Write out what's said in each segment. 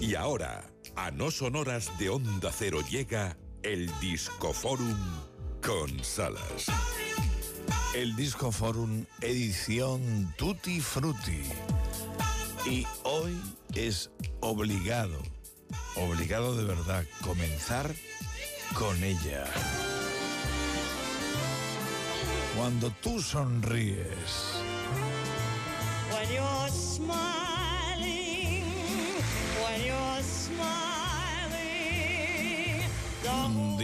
Y ahora, a no sonoras de Onda Cero llega el Discoforum con Salas. El Discoforum edición Tutti Frutti. Y hoy es obligado, obligado de verdad, comenzar con ella. Cuando tú sonríes. When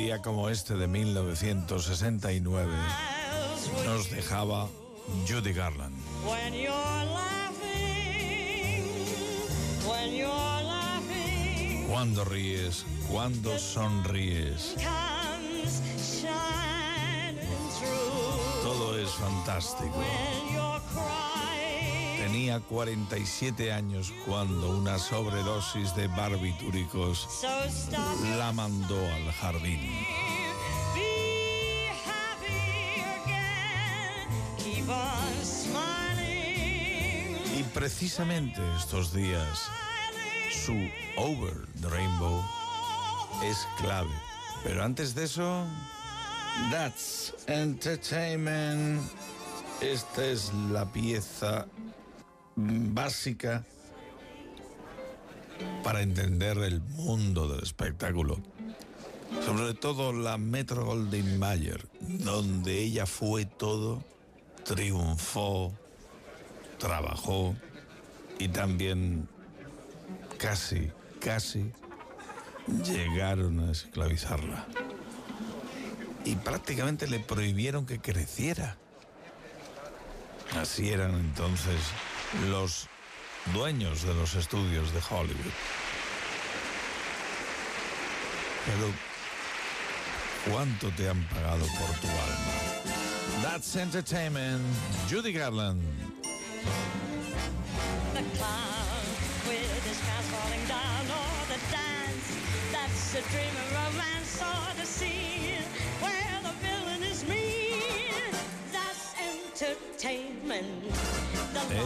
día como este de 1969 smiles nos dejaba Judy Garland. when you're laughing, when you're laughing, Cuando ríes, cuando sonríes. Todo es fantástico. Tenía 47 años cuando una sobredosis de barbitúricos la mandó al jardín. Y precisamente estos días, su Over the Rainbow es clave. Pero antes de eso, That's Entertainment. Esta es la pieza básica para entender el mundo del espectáculo. Sobre todo la Metro Goldwyn Mayer, donde ella fue todo, triunfó, trabajó y también casi, casi llegaron a esclavizarla. Y prácticamente le prohibieron que creciera. Así eran entonces los dueños de los estudios de Hollywood. Pero, ¿cuánto te han pagado por tu alma? That's Entertainment, Judy Garland. The clown with his pants falling down, or the dance that's a dream of romance, or the scene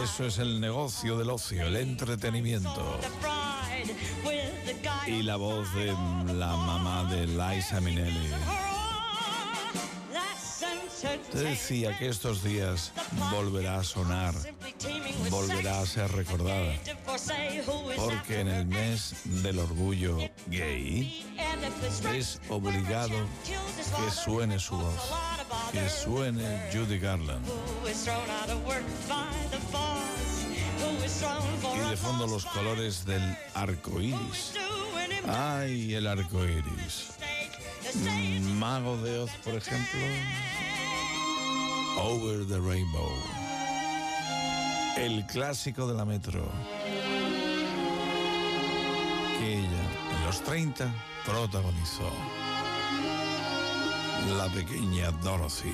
Eso es el negocio del ocio, el entretenimiento. Y la voz de la mamá de Liza Minnelli. Te decía que estos días volverá a sonar, volverá a ser recordada, porque en el mes del orgullo gay es obligado que suene su voz, que suene Judy Garland. Y de fondo los colores del arco iris. Ay, el arco iris. Mago de Oz, por ejemplo. Over the Rainbow. El clásico de la metro. Que ella, en los 30, protagonizó. La pequeña Dorothy.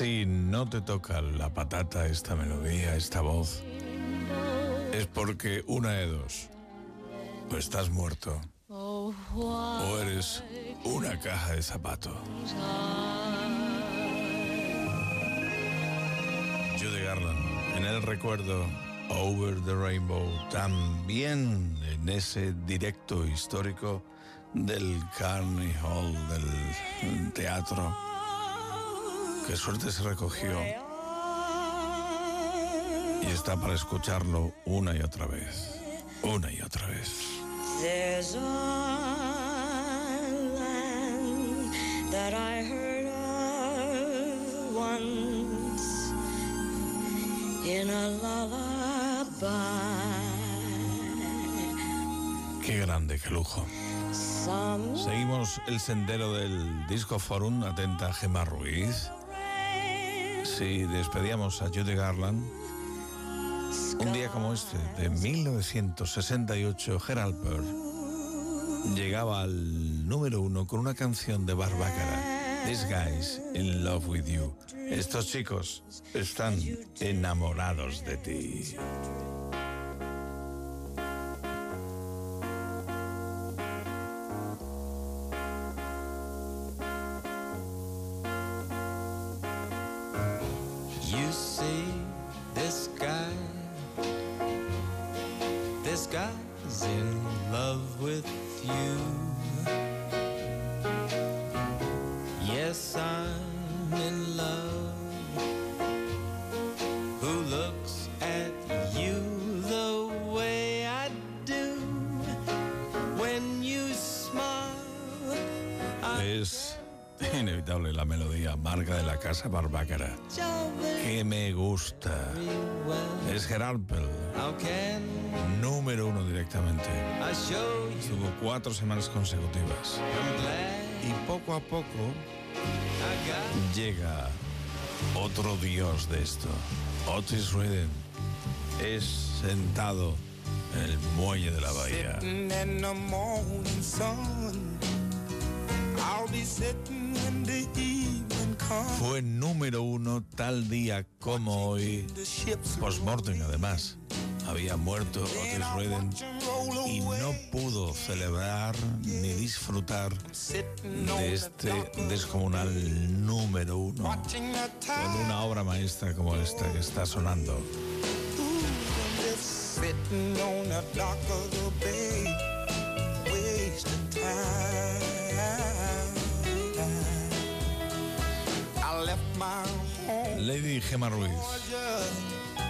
Si no te toca la patata esta melodía, esta voz, es porque una de dos. O estás muerto o eres una caja de zapatos. Judy Garland, en el recuerdo Over the Rainbow, también en ese directo histórico del Carnegie Hall, del teatro. Qué suerte se recogió. Y está para escucharlo una y otra vez. Una y otra vez. Qué grande, qué lujo. Seguimos el sendero del Disco Forum, atenta Gemma Ruiz. Si despedíamos a Judy Garland, un día como este, de 1968, Gerald Pearl llegaba al número uno con una canción de Barbácara, This Guy's in Love with You. Estos chicos están enamorados de ti. Love with you. Inevitable la melodía amarga de la casa Barbácara. Que me gusta. Es How can número uno directamente. Estuvo cuatro semanas consecutivas. Y poco a poco llega otro dios de esto. Otis Redding es sentado en el muelle de la bahía. I'll be sitting Fue número uno tal día como hoy. Postmortem, además. Había muerto Otis roll y no pudo celebrar ni disfrutar de este descomunal número uno con una obra maestra como esta que está sonando. Lady Gemma Ruiz,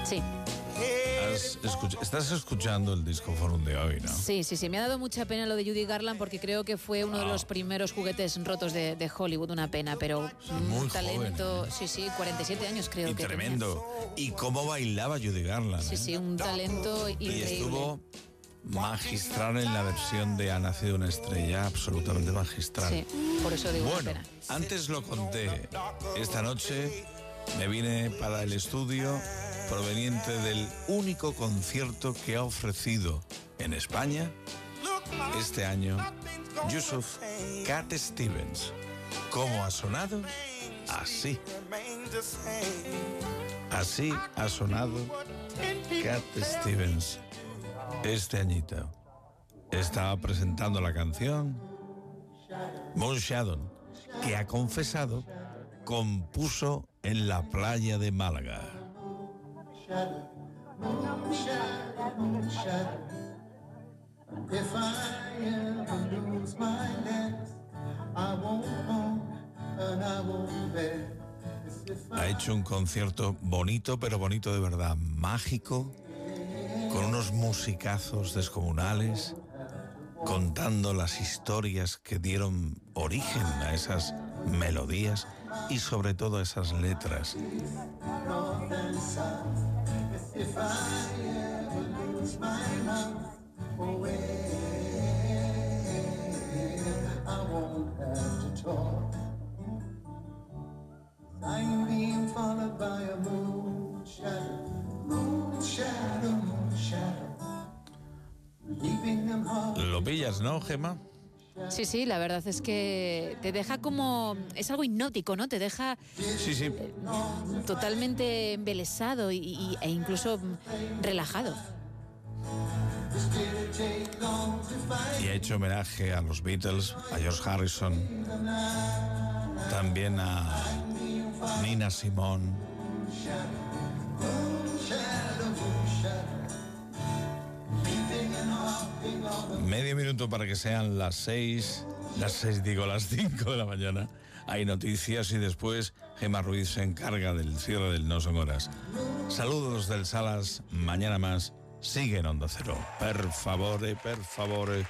Sí, escuch- estás escuchando el disco forum de hoy, ¿no? sí, sí, sí. Me ha dado mucha pena lo de Judy Garland porque creo que fue uno de los primeros juguetes rotos de, de Hollywood. Una pena, pero Muy un talento. Sí, sí, 47 años creo Y que. tenía. tremendo. Y cómo bailaba Judy Garland. Sí, ¿eh? sí, un talento Y increíble. estuvo magistral en la versión de Ha nacido una estrella, absolutamente magistral. Sí, por eso digo Bueno, una pena. antes lo conté. Esta noche me vine para el estudio proveniente del único concierto que ha ofrecido en España este año Yusuf Cat Stevens. ¿Cómo ha sonado? Así, así ha sonado Cat Stevens este añito. Estaba presentando la canción Moon Shadow, que ha confesado compuso en la playa de Málaga. Ha hecho un concierto bonito, pero bonito de verdad, mágico, con unos musicazos descomunales, contando las historias que dieron origen a esas melodías y sobre todo esas letras. ¿Lo pillas, no, Gema? Sí, sí, la verdad es que te deja como... Es algo hipnótico, ¿no? Te deja Sí, sí. totalmente embelesado y, y- e incluso relajado. Y ha hecho homenaje a los Beatles, a George Harrison, también a Nina Simone. Para que sean las seis, las seis digo las cinco de la mañana. Hay noticias y después Gemma Ruiz se encarga del cierre del No Son. Saludos del Salas, mañana más. Sigue en Onda Cero. Per favore, per favore,